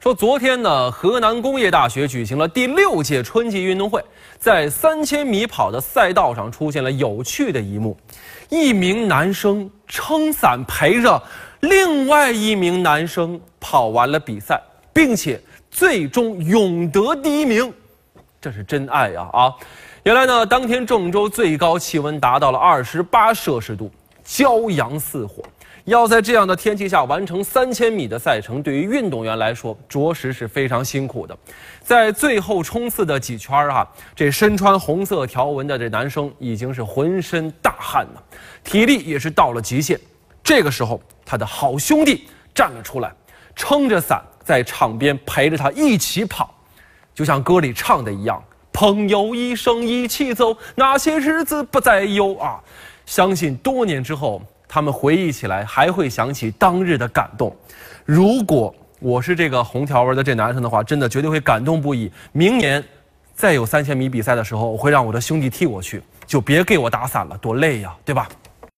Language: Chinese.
说昨天呢，河南工业大学举行了第六届春季运动会，在三千米跑的赛道上出现了有趣的一幕：一名男生撑伞陪着另外一名男生跑完了比赛，并且最终勇得第一名，这是真爱呀！啊，原来呢，当天郑州最高气温达到了二十八摄氏度，骄阳似火。要在这样的天气下完成三千米的赛程，对于运动员来说，着实是非常辛苦的。在最后冲刺的几圈儿啊，这身穿红色条纹的这男生已经是浑身大汗了，体力也是到了极限。这个时候，他的好兄弟站了出来，撑着伞在场边陪着他一起跑，就像歌里唱的一样：“朋友一生一起走，那些日子不再有啊！”相信多年之后。他们回忆起来，还会想起当日的感动。如果我是这个红条纹的这男生的话，真的绝对会感动不已。明年再有三千米比赛的时候，我会让我的兄弟替我去，就别给我打伞了，多累呀，对吧？